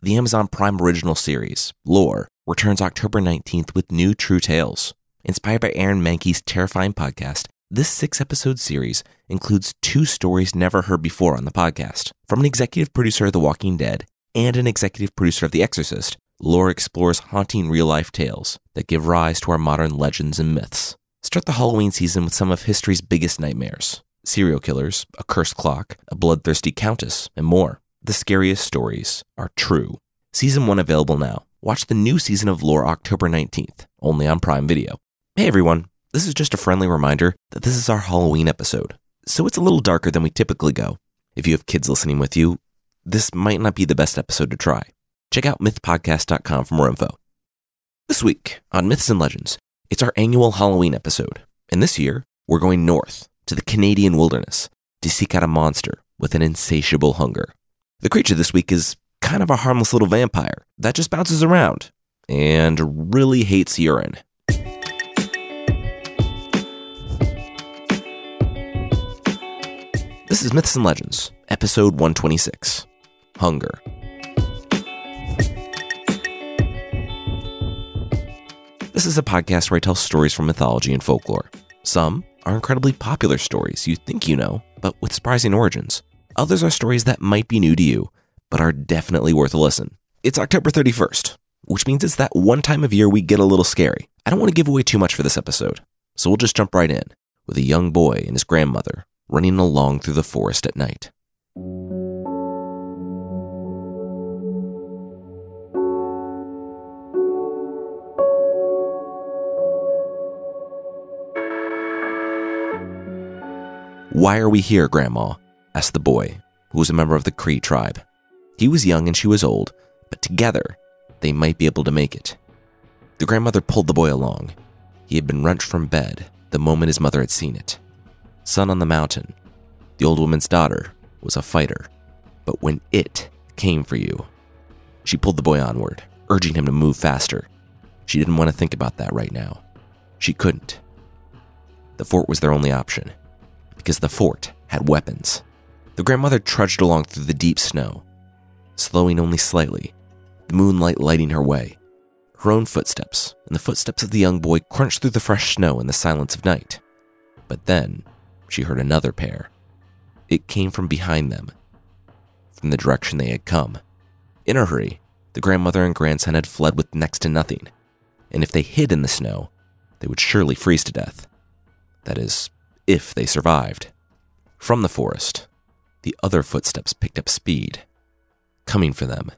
the Amazon Prime original series, Lore, returns October 19th with new true tales. Inspired by Aaron Mahnke's terrifying podcast, this six episode series includes two stories never heard before on the podcast. From an executive producer of The Walking Dead and an executive producer of The Exorcist, Lore explores haunting real life tales that give rise to our modern legends and myths. Start the Halloween season with some of history's biggest nightmares serial killers, a cursed clock, a bloodthirsty countess, and more. The scariest stories are true. Season 1 available now. Watch the new season of Lore October 19th, only on Prime Video. Hey everyone, this is just a friendly reminder that this is our Halloween episode, so it's a little darker than we typically go. If you have kids listening with you, this might not be the best episode to try. Check out mythpodcast.com for more info. This week on Myths and Legends, it's our annual Halloween episode, and this year we're going north to the Canadian wilderness to seek out a monster with an insatiable hunger. The creature this week is kind of a harmless little vampire that just bounces around and really hates urine. This is Myths and Legends, episode 126 Hunger. This is a podcast where I tell stories from mythology and folklore. Some are incredibly popular stories you think you know, but with surprising origins. Others are stories that might be new to you, but are definitely worth a listen. It's October 31st, which means it's that one time of year we get a little scary. I don't want to give away too much for this episode, so we'll just jump right in with a young boy and his grandmother running along through the forest at night. Why are we here, Grandma? Asked the boy, who was a member of the Cree tribe. He was young and she was old, but together they might be able to make it. The grandmother pulled the boy along. He had been wrenched from bed the moment his mother had seen it. Son on the mountain, the old woman's daughter, was a fighter. But when it came for you, she pulled the boy onward, urging him to move faster. She didn't want to think about that right now. She couldn't. The fort was their only option, because the fort had weapons. The grandmother trudged along through the deep snow, slowing only slightly, the moonlight lighting her way. Her own footsteps and the footsteps of the young boy crunched through the fresh snow in the silence of night. But then she heard another pair. It came from behind them, from the direction they had come. In a hurry, the grandmother and grandson had fled with next to nothing, and if they hid in the snow, they would surely freeze to death. That is, if they survived. From the forest, the other footsteps picked up speed, coming for them.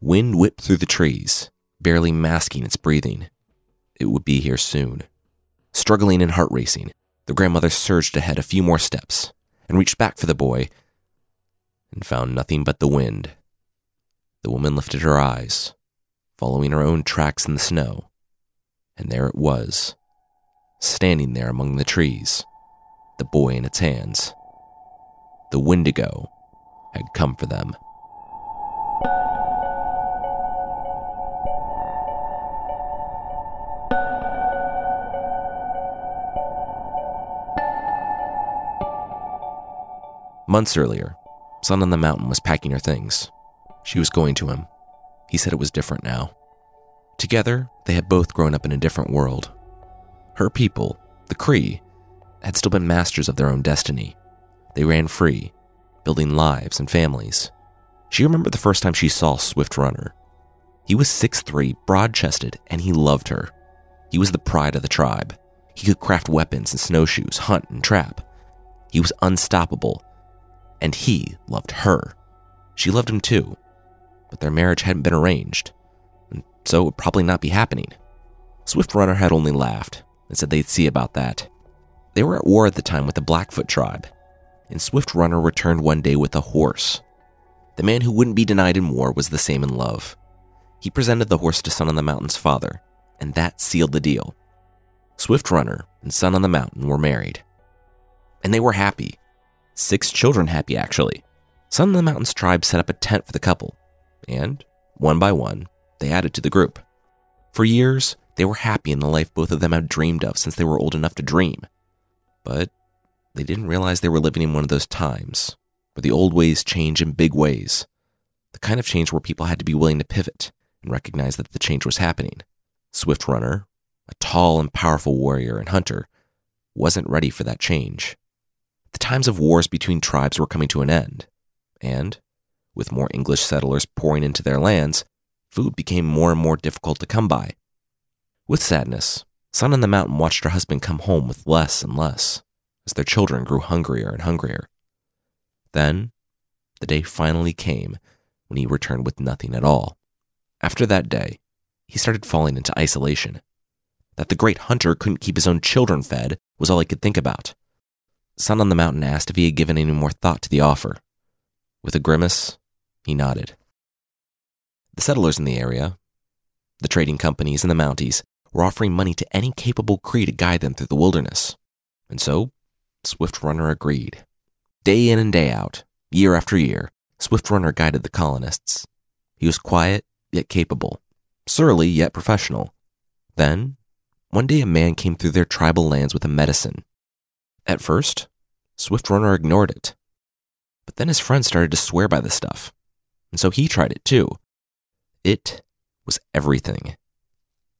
Wind whipped through the trees, barely masking its breathing. It would be here soon. Struggling and heart racing, the grandmother surged ahead a few more steps and reached back for the boy and found nothing but the wind. The woman lifted her eyes, following her own tracks in the snow, and there it was, standing there among the trees, the boy in its hands. The Wendigo had come for them. Months earlier, Son on the Mountain was packing her things. She was going to him. He said it was different now. Together, they had both grown up in a different world. Her people, the Cree, had still been masters of their own destiny. They ran free, building lives and families. She remembered the first time she saw Swift Runner. He was 6'3, broad chested, and he loved her. He was the pride of the tribe. He could craft weapons and snowshoes, hunt and trap. He was unstoppable, and he loved her. She loved him too, but their marriage hadn't been arranged, and so it would probably not be happening. Swift Runner had only laughed and said they'd see about that. They were at war at the time with the Blackfoot tribe, and Swift Runner returned one day with a horse. The man who wouldn't be denied in war was the same in love. He presented the horse to Son on the Mountain's father, and that sealed the deal. Swift Runner and Son on the Mountain were married. And they were happy. Six children happy, actually. Son on the Mountain's tribe set up a tent for the couple, and, one by one, they added to the group. For years, they were happy in the life both of them had dreamed of since they were old enough to dream. But they didn't realize they were living in one of those times where the old ways change in big ways, the kind of change where people had to be willing to pivot and recognize that the change was happening. Swift Runner, a tall and powerful warrior and hunter, wasn't ready for that change. The times of wars between tribes were coming to an end, and, with more English settlers pouring into their lands, food became more and more difficult to come by. With sadness, Sun on the Mountain watched her husband come home with less and less as their children grew hungrier and hungrier. Then, the day finally came when he returned with nothing at all. After that day, he started falling into isolation. That the great hunter couldn't keep his own children fed was all he could think about. Sun on the Mountain asked if he had given any more thought to the offer. With a grimace, he nodded. The settlers in the area, the trading companies and the Mounties, were offering money to any capable Cree to guide them through the wilderness. And so, Swift Runner agreed. Day in and day out, year after year, Swift Runner guided the colonists. He was quiet, yet capable, surly, yet professional. Then, one day a man came through their tribal lands with a medicine. At first, Swift Runner ignored it. But then his friends started to swear by the stuff, and so he tried it too. It was everything.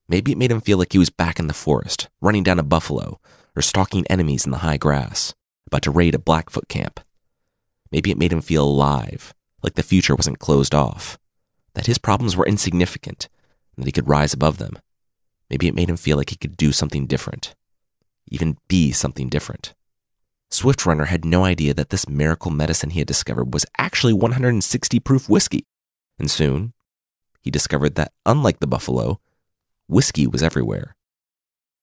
Maybe it made him feel like he was back in the forest, running down a buffalo, or stalking enemies in the high grass, about to raid a Blackfoot camp. Maybe it made him feel alive, like the future wasn't closed off, that his problems were insignificant, and that he could rise above them. Maybe it made him feel like he could do something different, even be something different. Swift Runner had no idea that this miracle medicine he had discovered was actually 160 proof whiskey. And soon, he discovered that, unlike the buffalo, whiskey was everywhere.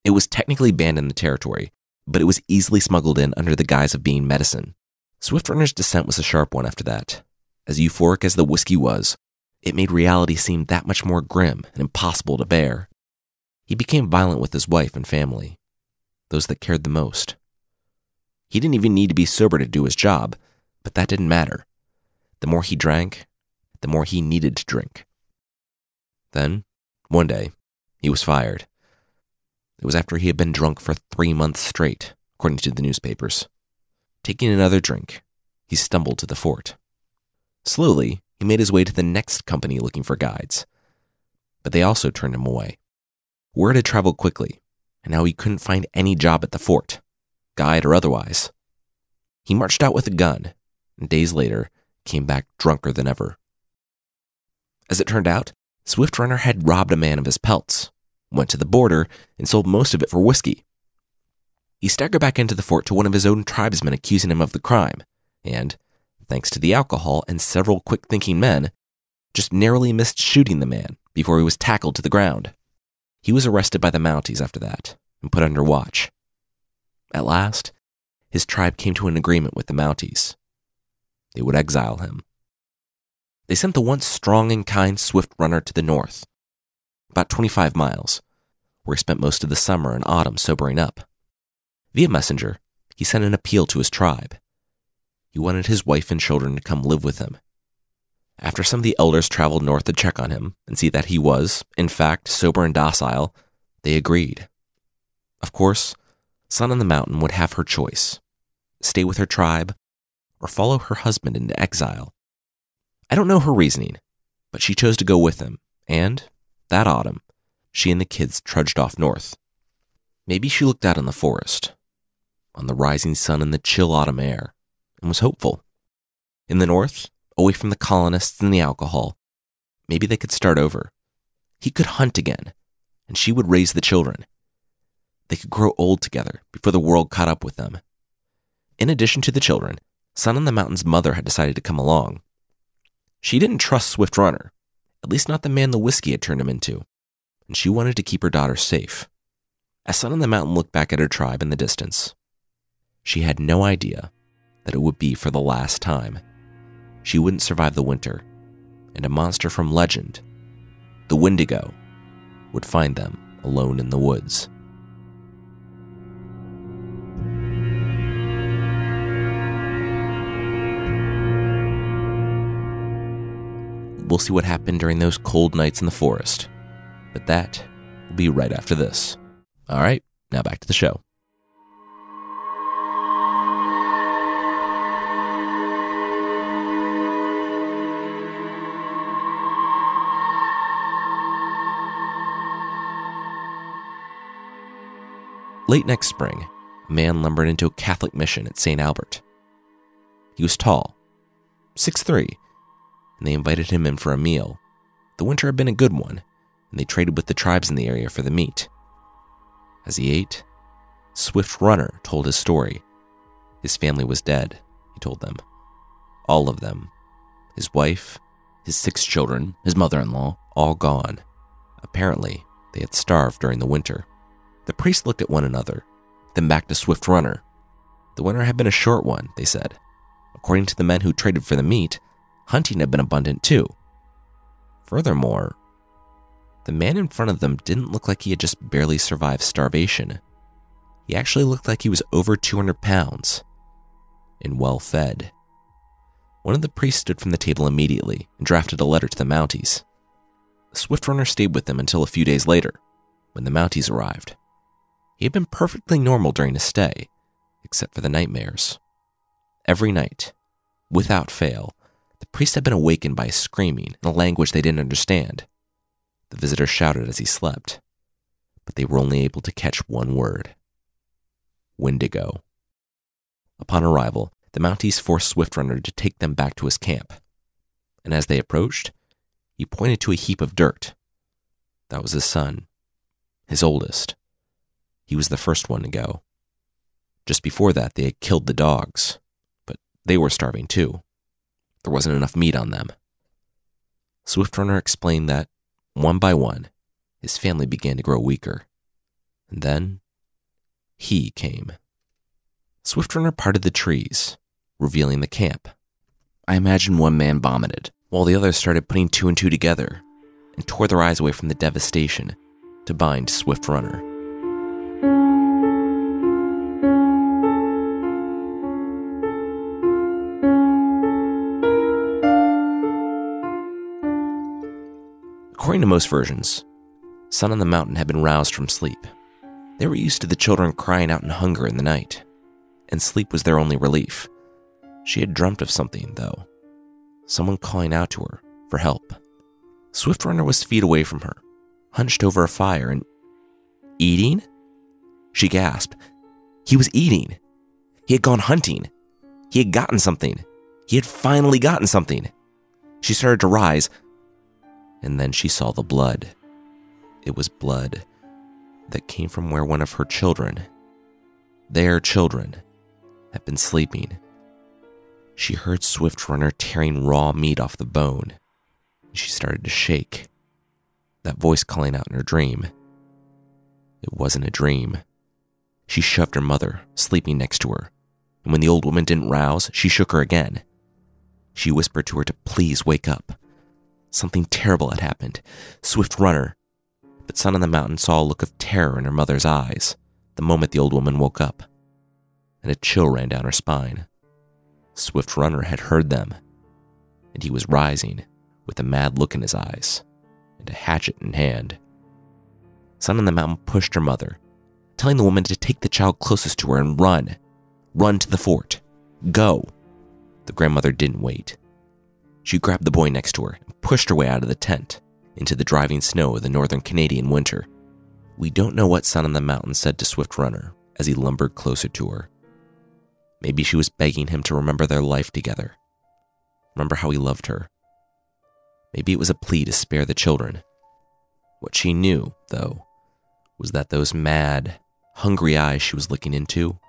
It was technically banned in the territory, but it was easily smuggled in under the guise of being medicine. Swift Runner's descent was a sharp one after that. As euphoric as the whiskey was, it made reality seem that much more grim and impossible to bear. He became violent with his wife and family, those that cared the most. He didn't even need to be sober to do his job, but that didn't matter. The more he drank, the more he needed to drink. Then, one day, he was fired. It was after he had been drunk for three months straight, according to the newspapers. Taking another drink, he stumbled to the fort. Slowly, he made his way to the next company looking for guides. But they also turned him away. Word had traveled quickly, and now he couldn't find any job at the fort, guide or otherwise. He marched out with a gun, and days later came back drunker than ever. As it turned out, Swift Runner had robbed a man of his pelts, went to the border, and sold most of it for whiskey. He staggered back into the fort to one of his own tribesmen accusing him of the crime, and, thanks to the alcohol and several quick thinking men, just narrowly missed shooting the man before he was tackled to the ground. He was arrested by the Mounties after that and put under watch. At last, his tribe came to an agreement with the Mounties. They would exile him. They sent the once strong and kind Swift Runner to the north, about 25 miles, where he spent most of the summer and autumn sobering up. Via messenger, he sent an appeal to his tribe. He wanted his wife and children to come live with him. After some of the elders traveled north to check on him and see that he was, in fact, sober and docile, they agreed. Of course, Sun on the Mountain would have her choice stay with her tribe or follow her husband into exile. I don't know her reasoning, but she chose to go with him, and, that autumn, she and the kids trudged off north. Maybe she looked out on the forest, on the rising sun and the chill autumn air, and was hopeful. In the north, away from the colonists and the alcohol, maybe they could start over. He could hunt again, and she would raise the children. They could grow old together before the world caught up with them. In addition to the children, Sun on the Mountain's mother had decided to come along. She didn't trust Swift Runner, at least not the man the whiskey had turned him into, and she wanted to keep her daughter safe. As Sun on the Mountain looked back at her tribe in the distance, she had no idea that it would be for the last time. She wouldn't survive the winter, and a monster from legend, the Wendigo, would find them alone in the woods. we'll see what happened during those cold nights in the forest. But that will be right after this. All right, now back to the show. Late next spring, a man lumbered into a Catholic mission at St. Albert. He was tall, six-three, and they invited him in for a meal. The winter had been a good one, and they traded with the tribes in the area for the meat. As he ate, Swift Runner told his story. His family was dead, he told them. All of them. His wife, his six children, his mother in law, all gone. Apparently, they had starved during the winter. The priests looked at one another, then back to Swift Runner. The winter had been a short one, they said. According to the men who traded for the meat, hunting had been abundant too. Furthermore, the man in front of them didn't look like he had just barely survived starvation. He actually looked like he was over 200 pounds and well fed. One of the priests stood from the table immediately and drafted a letter to the Mounties. The Swift Runner stayed with them until a few days later, when the Mounties arrived. He had been perfectly normal during his stay, except for the nightmares. Every night, without fail, the priest had been awakened by screaming in a language they didn't understand. The visitor shouted as he slept, but they were only able to catch one word Wendigo. Upon arrival, the Mounties forced Swiftrunner to take them back to his camp. And as they approached, he pointed to a heap of dirt. That was his son, his oldest. He was the first one to go. Just before that, they had killed the dogs, but they were starving too. There wasn't enough meat on them. Swiftrunner explained that, one by one, his family began to grow weaker. And then, he came. Swiftrunner parted the trees, revealing the camp. I imagine one man vomited, while the others started putting two and two together and tore their eyes away from the devastation to bind Swift According to most versions, Sun on the Mountain had been roused from sleep. They were used to the children crying out in hunger in the night, and sleep was their only relief. She had dreamt of something, though someone calling out to her for help. Swift Runner was feet away from her, hunched over a fire and eating? She gasped. He was eating. He had gone hunting. He had gotten something. He had finally gotten something. She started to rise, and then she saw the blood. It was blood that came from where one of her children, their children, had been sleeping. She heard Swift Runner tearing raw meat off the bone. She started to shake. That voice calling out in her dream. It wasn't a dream. She shoved her mother, sleeping next to her, and when the old woman didn't rouse, she shook her again. She whispered to her to please wake up. Something terrible had happened. Swift Runner. But Son on the Mountain saw a look of terror in her mother's eyes the moment the old woman woke up, and a chill ran down her spine. Swift Runner had heard them, and he was rising with a mad look in his eyes and a hatchet in hand. Son on the Mountain pushed her mother, telling the woman to take the child closest to her and run. Run to the fort. Go. The grandmother didn't wait. She grabbed the boy next to her and pushed her way out of the tent into the driving snow of the northern Canadian winter. We don't know what Son on the Mountain said to Swift Runner as he lumbered closer to her. Maybe she was begging him to remember their life together. Remember how he loved her. Maybe it was a plea to spare the children. What she knew, though, was that those mad, hungry eyes she was looking into,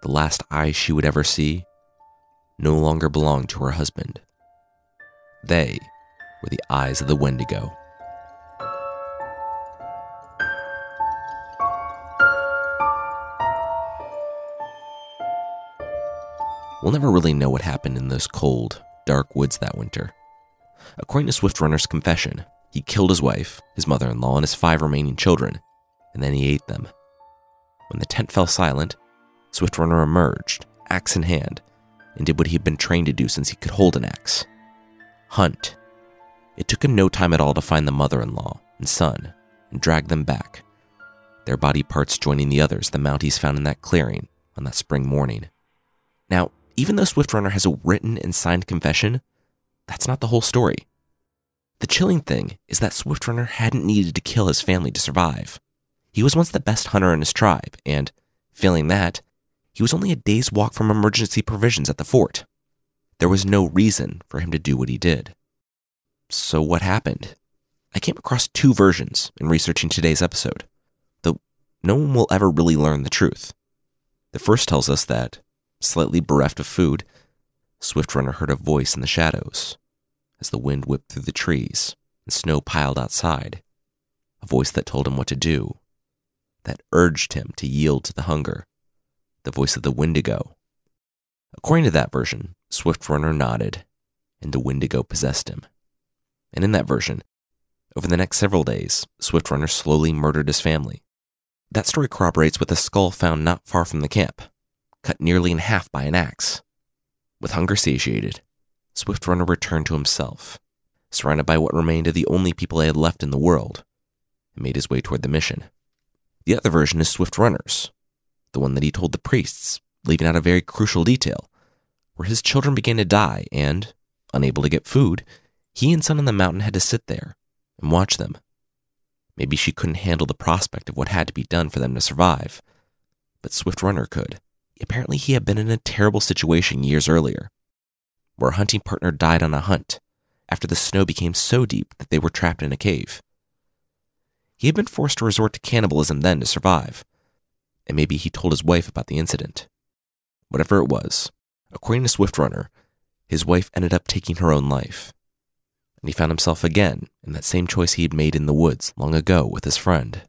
the last eyes she would ever see, no longer belonged to her husband. They were the eyes of the Wendigo. We'll never really know what happened in those cold, dark woods that winter. According to Swift Runner's confession, he killed his wife, his mother in law, and his five remaining children, and then he ate them. When the tent fell silent, Swift Runner emerged, axe in hand, and did what he had been trained to do since he could hold an axe hunt. It took him no time at all to find the mother in law and son and drag them back, their body parts joining the others the Mounties found in that clearing on that spring morning. Now, even though Swift Runner has a written and signed confession, that's not the whole story. The chilling thing is that Swift Runner hadn't needed to kill his family to survive. He was once the best hunter in his tribe, and, failing that, he was only a day's walk from emergency provisions at the fort. There was no reason for him to do what he did. So, what happened? I came across two versions in researching today's episode, though no one will ever really learn the truth. The first tells us that, slightly bereft of food, Swift Runner heard a voice in the shadows as the wind whipped through the trees and snow piled outside. A voice that told him what to do, that urged him to yield to the hunger. The voice of the Wendigo. According to that version, Swift Runner nodded, and the Wendigo possessed him. And in that version, over the next several days, Swift Runner slowly murdered his family. That story corroborates with a skull found not far from the camp, cut nearly in half by an axe. With hunger satiated, Swift Runner returned to himself, surrounded by what remained of the only people he had left in the world, and made his way toward the mission. The other version is Swift Runner's, the one that he told the priests, leaving out a very crucial detail, where his children began to die, and, unable to get food, he and Son on the Mountain had to sit there and watch them. Maybe she couldn't handle the prospect of what had to be done for them to survive, but Swift Runner could. Apparently, he had been in a terrible situation years earlier, where a hunting partner died on a hunt after the snow became so deep that they were trapped in a cave. He had been forced to resort to cannibalism then to survive, and maybe he told his wife about the incident. Whatever it was, according to Swift Runner, his wife ended up taking her own life. And he found himself again in that same choice he had made in the woods long ago with his friend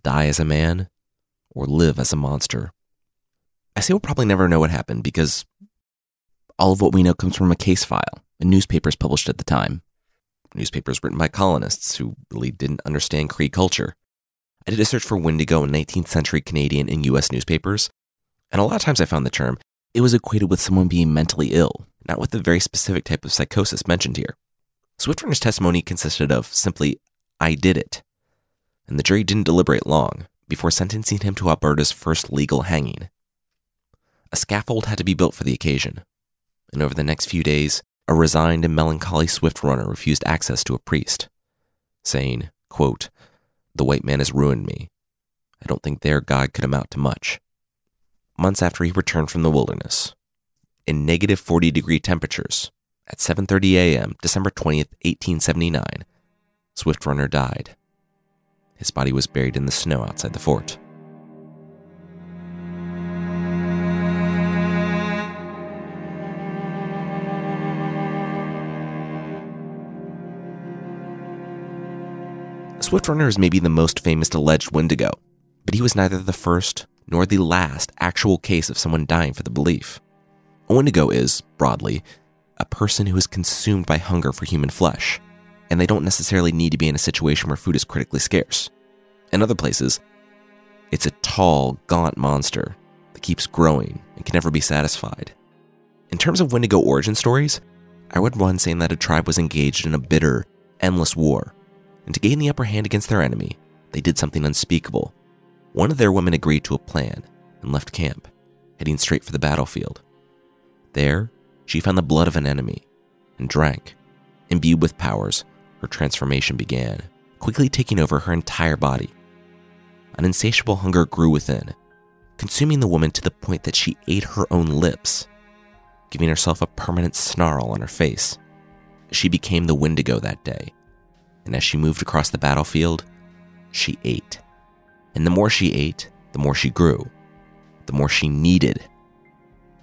die as a man or live as a monster. I say we'll probably never know what happened because all of what we know comes from a case file and newspapers published at the time. Newspapers written by colonists who really didn't understand Cree culture. I did a search for Wendigo in 19th century Canadian and US newspapers, and a lot of times I found the term, it was equated with someone being mentally ill, not with the very specific type of psychosis mentioned here. Swiftrunner's testimony consisted of simply, I did it. And the jury didn't deliberate long before sentencing him to Alberta's first legal hanging. A scaffold had to be built for the occasion, and over the next few days, a resigned and melancholy Swift runner refused access to a priest, saying, quote, The white man has ruined me. I don't think their God could amount to much. Months after he returned from the wilderness, in negative 40 degree temperatures, at 7:30 a.m., December 20th, 1879, Swift Runner died. His body was buried in the snow outside the fort. Swift Runner is maybe the most famous alleged Wendigo, but he was neither the first nor the last actual case of someone dying for the belief. A Wendigo is, broadly, a person who is consumed by hunger for human flesh, and they don't necessarily need to be in a situation where food is critically scarce. In other places, it's a tall, gaunt monster that keeps growing and can never be satisfied. In terms of Wendigo origin stories, I read one saying that a tribe was engaged in a bitter, endless war and to gain the upper hand against their enemy, they did something unspeakable. One of their women agreed to a plan and left camp, heading straight for the battlefield. There, she found the blood of an enemy and drank. Imbued with powers, her transformation began, quickly taking over her entire body. An insatiable hunger grew within, consuming the woman to the point that she ate her own lips, giving herself a permanent snarl on her face. She became the Wendigo that day and as she moved across the battlefield, she ate. And the more she ate, the more she grew, the more she needed.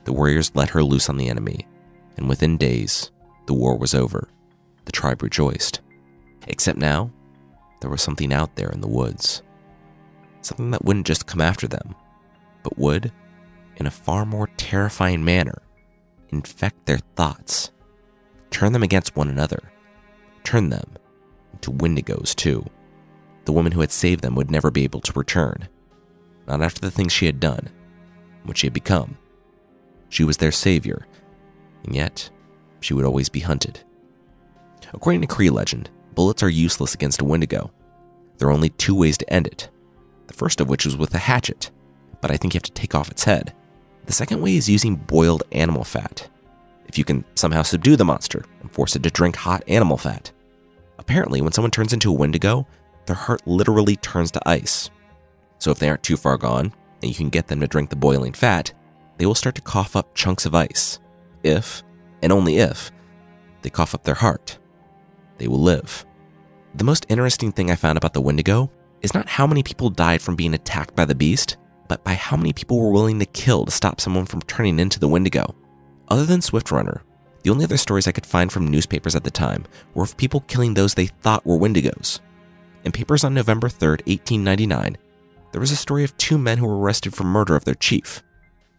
The warriors let her loose on the enemy, and within days, the war was over. The tribe rejoiced. Except now, there was something out there in the woods. Something that wouldn't just come after them, but would, in a far more terrifying manner, infect their thoughts, turn them against one another, turn them to Wendigos, too. The woman who had saved them would never be able to return. Not after the things she had done, what she had become. She was their savior, and yet she would always be hunted. According to Cree legend, bullets are useless against a Wendigo. There are only two ways to end it. The first of which is with a hatchet, but I think you have to take off its head. The second way is using boiled animal fat. If you can somehow subdue the monster and force it to drink hot animal fat, Apparently, when someone turns into a Wendigo, their heart literally turns to ice, So if they aren't too far gone, and you can get them to drink the boiling fat, they will start to cough up chunks of ice. If, and only if, they cough up their heart, they will live. The most interesting thing I found about the Wendigo is not how many people died from being attacked by the beast, but by how many people were willing to kill to stop someone from turning into the Wendigo. Other than Swift Runner, the only other stories I could find from newspapers at the time were of people killing those they thought were Wendigos. In papers on November 3, 1899, there was a story of two men who were arrested for murder of their chief,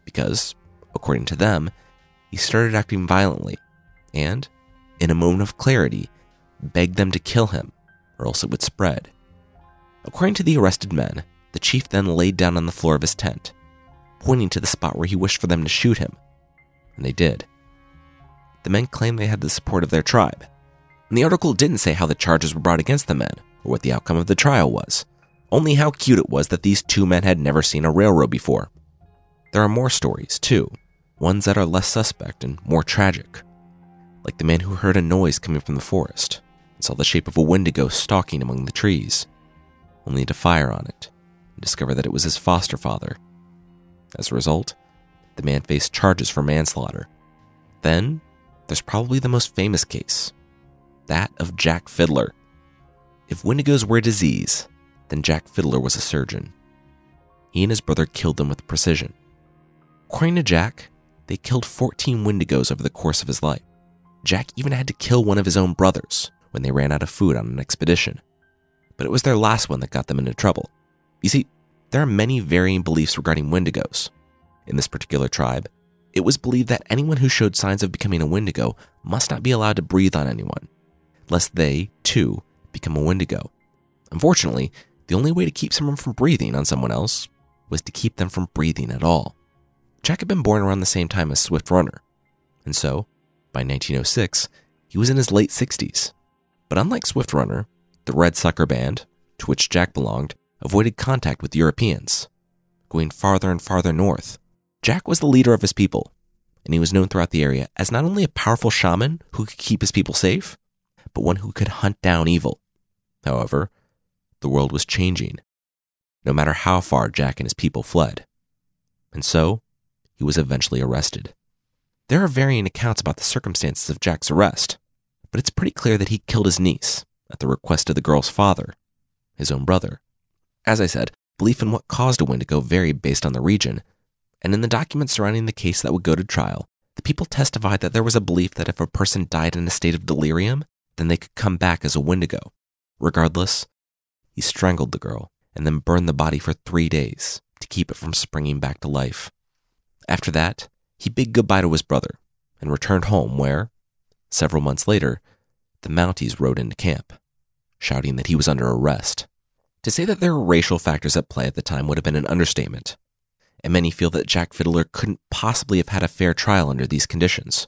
because, according to them, he started acting violently and, in a moment of clarity, begged them to kill him, or else it would spread. According to the arrested men, the chief then laid down on the floor of his tent, pointing to the spot where he wished for them to shoot him, and they did. The men claimed they had the support of their tribe, and the article didn't say how the charges were brought against the men or what the outcome of the trial was, only how cute it was that these two men had never seen a railroad before. There are more stories, too, ones that are less suspect and more tragic, like the man who heard a noise coming from the forest and saw the shape of a wendigo stalking among the trees, only to fire on it and discover that it was his foster father. As a result, the man faced charges for manslaughter. Then, there's probably the most famous case that of Jack Fiddler. If wendigos were a disease, then Jack Fiddler was a surgeon. He and his brother killed them with precision. According to Jack, they killed 14 wendigos over the course of his life. Jack even had to kill one of his own brothers when they ran out of food on an expedition. But it was their last one that got them into trouble. You see, there are many varying beliefs regarding wendigos. In this particular tribe, it was believed that anyone who showed signs of becoming a wendigo must not be allowed to breathe on anyone, lest they, too, become a wendigo. Unfortunately, the only way to keep someone from breathing on someone else was to keep them from breathing at all. Jack had been born around the same time as Swift Runner, and so, by 1906, he was in his late 60s. But unlike Swift Runner, the Red Sucker Band, to which Jack belonged, avoided contact with Europeans, going farther and farther north. Jack was the leader of his people, and he was known throughout the area as not only a powerful shaman who could keep his people safe, but one who could hunt down evil. However, the world was changing, no matter how far Jack and his people fled. And so, he was eventually arrested. There are varying accounts about the circumstances of Jack's arrest, but it's pretty clear that he killed his niece at the request of the girl's father, his own brother. As I said, belief in what caused a Wendigo varied based on the region, and in the documents surrounding the case that would go to trial, the people testified that there was a belief that if a person died in a state of delirium, then they could come back as a Wendigo. Regardless, he strangled the girl and then burned the body for three days to keep it from springing back to life. After that, he bid goodbye to his brother and returned home, where, several months later, the Mounties rode into camp, shouting that he was under arrest. To say that there were racial factors at play at the time would have been an understatement, and many feel that Jack Fiddler couldn't possibly have had a fair trial under these conditions.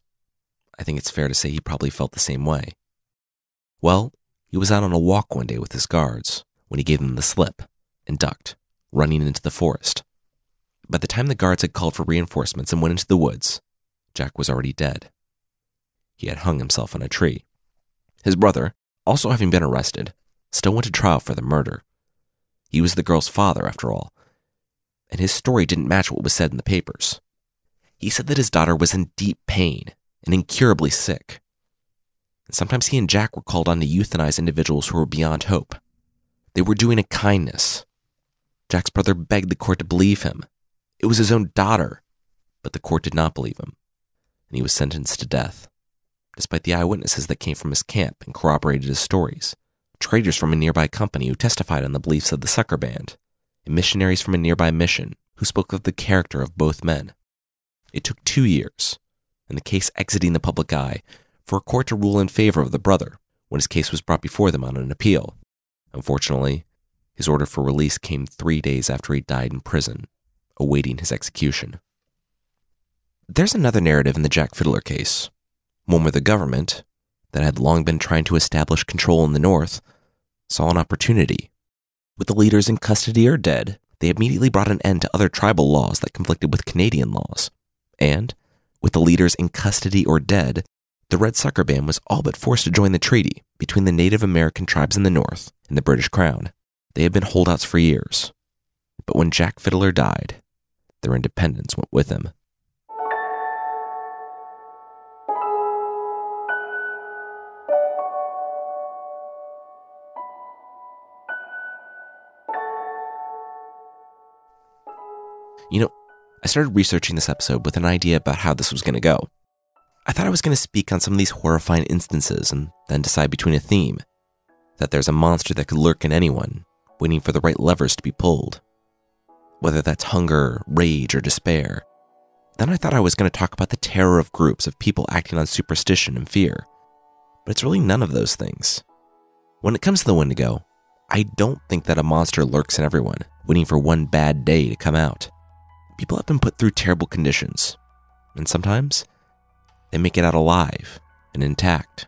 I think it's fair to say he probably felt the same way. Well, he was out on a walk one day with his guards when he gave them the slip and ducked, running into the forest. By the time the guards had called for reinforcements and went into the woods, Jack was already dead. He had hung himself on a tree. His brother, also having been arrested, still went to trial for the murder. He was the girl's father, after all. And his story didn't match what was said in the papers. He said that his daughter was in deep pain and incurably sick. Sometimes he and Jack were called on to euthanize individuals who were beyond hope. They were doing a kindness. Jack's brother begged the court to believe him. It was his own daughter, but the court did not believe him, and he was sentenced to death, despite the eyewitnesses that came from his camp and corroborated his stories traders from a nearby company who testified on the beliefs of the Sucker Band, and missionaries from a nearby mission who spoke of the character of both men. It took two years, and the case exiting the public eye, for a court to rule in favor of the brother when his case was brought before them on an appeal. Unfortunately, his order for release came three days after he died in prison, awaiting his execution. There's another narrative in the Jack Fiddler case, one where the government, that had long been trying to establish control in the North, saw an opportunity. With the leaders in custody or dead, they immediately brought an end to other tribal laws that conflicted with Canadian laws. And, with the leaders in custody or dead, the Red Sucker Band was all but forced to join the treaty between the Native American tribes in the North and the British Crown. They had been holdouts for years. But when Jack Fiddler died, their independence went with him. You know, I started researching this episode with an idea about how this was going to go. I thought I was going to speak on some of these horrifying instances and then decide between a theme that there's a monster that could lurk in anyone, waiting for the right levers to be pulled. Whether that's hunger, rage, or despair. Then I thought I was going to talk about the terror of groups of people acting on superstition and fear. But it's really none of those things. When it comes to the Wendigo, I don't think that a monster lurks in everyone, waiting for one bad day to come out people have been put through terrible conditions, and sometimes they make it out alive and intact.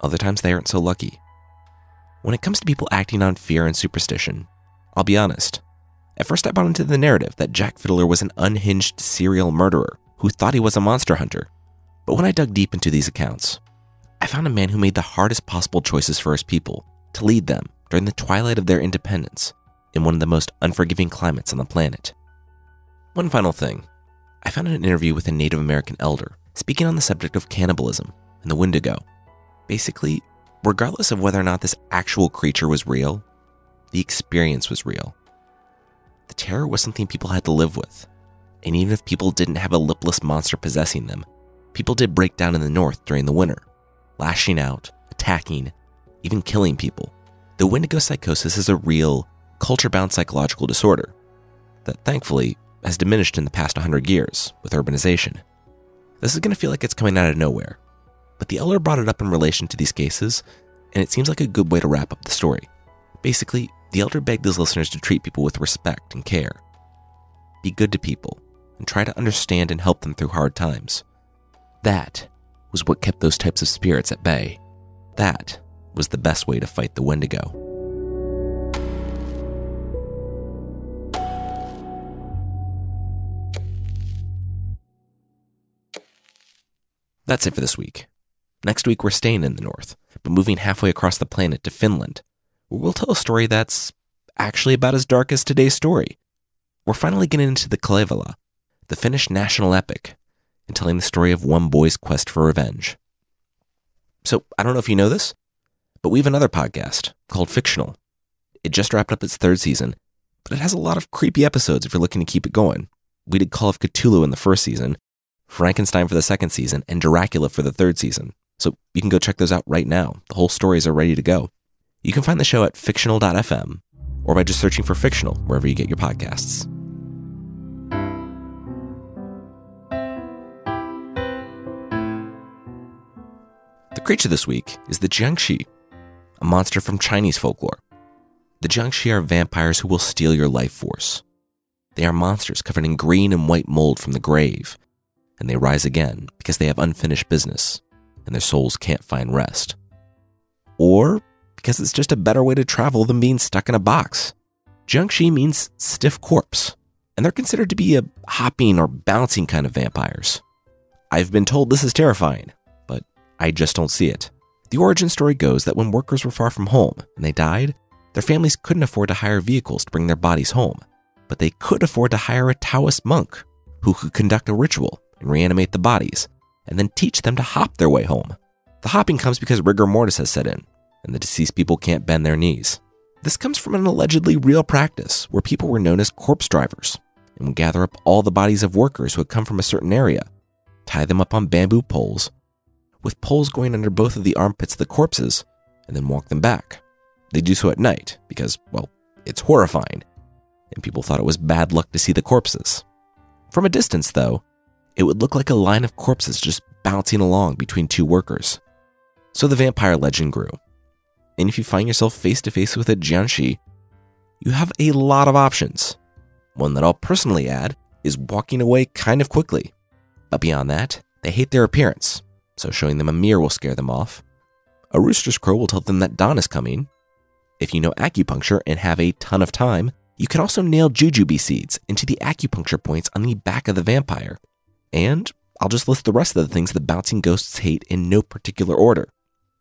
Other times they aren't so lucky. When it comes to people acting on fear and superstition, I'll be honest. At first, I bought into the narrative that Jack Fiddler was an unhinged serial murderer who thought he was a monster hunter. But when I dug deep into these accounts, I found a man who made the hardest possible choices for his people to lead them during the twilight of their independence in one of the most unforgiving climates on the planet. One final thing. I found an interview with a Native American elder speaking on the subject of cannibalism and the Wendigo. Basically, regardless of whether or not this actual creature was real, the experience was real. The terror was something people had to live with. And even if people didn't have a lipless monster possessing them, people did break down in the north during the winter, lashing out, attacking, even killing people. The Wendigo psychosis is a real, culture bound psychological disorder that thankfully has diminished in the past 100 years with urbanization. This is going to feel like it's coming out of nowhere, but the elder brought it up in relation to these cases, and it seems like a good way to wrap up the story. Basically, the elder begged his listeners to treat people with respect and care. Be good to people, and try to understand and help them through hard times. That was what kept those types of spirits at bay. That was the best way to fight the Wendigo. That's it for this week. Next week, we're staying in the north, but moving halfway across the planet to Finland, where we'll tell a story that's actually about as dark as today's story. We're finally getting into the Kalevala, the Finnish national epic, and telling the story of one boy's quest for revenge. So, I don't know if you know this, but we have another podcast called Fictional. It just wrapped up its third season, but it has a lot of creepy episodes if you're looking to keep it going. We did Call of Cthulhu in the first season, Frankenstein for the second season, and Dracula for the third season. So you can go check those out right now. The whole stories are ready to go. You can find the show at fictional.fm or by just searching for fictional wherever you get your podcasts. The creature this week is the Jiangshi, a monster from Chinese folklore. The Jiangshi are vampires who will steal your life force. They are monsters covered in green and white mold from the grave and they rise again because they have unfinished business and their souls can't find rest. Or because it's just a better way to travel than being stuck in a box. Jiangshi means stiff corpse, and they're considered to be a hopping or bouncing kind of vampires. I've been told this is terrifying, but I just don't see it. The origin story goes that when workers were far from home and they died, their families couldn't afford to hire vehicles to bring their bodies home, but they could afford to hire a Taoist monk who could conduct a ritual and reanimate the bodies, and then teach them to hop their way home. The hopping comes because rigor mortis has set in, and the deceased people can't bend their knees. This comes from an allegedly real practice where people were known as corpse drivers and would gather up all the bodies of workers who had come from a certain area, tie them up on bamboo poles, with poles going under both of the armpits of the corpses, and then walk them back. They do so at night because, well, it's horrifying, and people thought it was bad luck to see the corpses. From a distance, though, it would look like a line of corpses just bouncing along between two workers. So the vampire legend grew. And if you find yourself face to face with a Jiangshi, you have a lot of options. One that I'll personally add is walking away kind of quickly. But beyond that, they hate their appearance, so showing them a mirror will scare them off. A rooster's crow will tell them that dawn is coming. If you know acupuncture and have a ton of time, you can also nail jujube seeds into the acupuncture points on the back of the vampire and I'll just list the rest of the things the bouncing ghosts hate in no particular order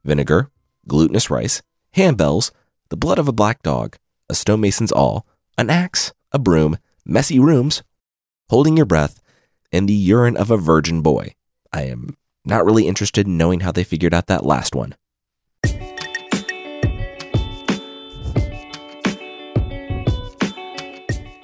vinegar, glutinous rice, handbells, the blood of a black dog, a stonemason's awl, an axe, a broom, messy rooms, holding your breath, and the urine of a virgin boy. I am not really interested in knowing how they figured out that last one.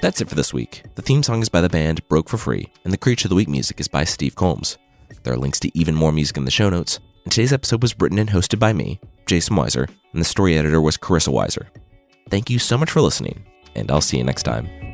That's it for this week. The theme song is by the band Broke for Free, and the Creature of the Week music is by Steve Combs. There are links to even more music in the show notes, and today's episode was written and hosted by me, Jason Weiser, and the story editor was Carissa Weiser. Thank you so much for listening, and I'll see you next time.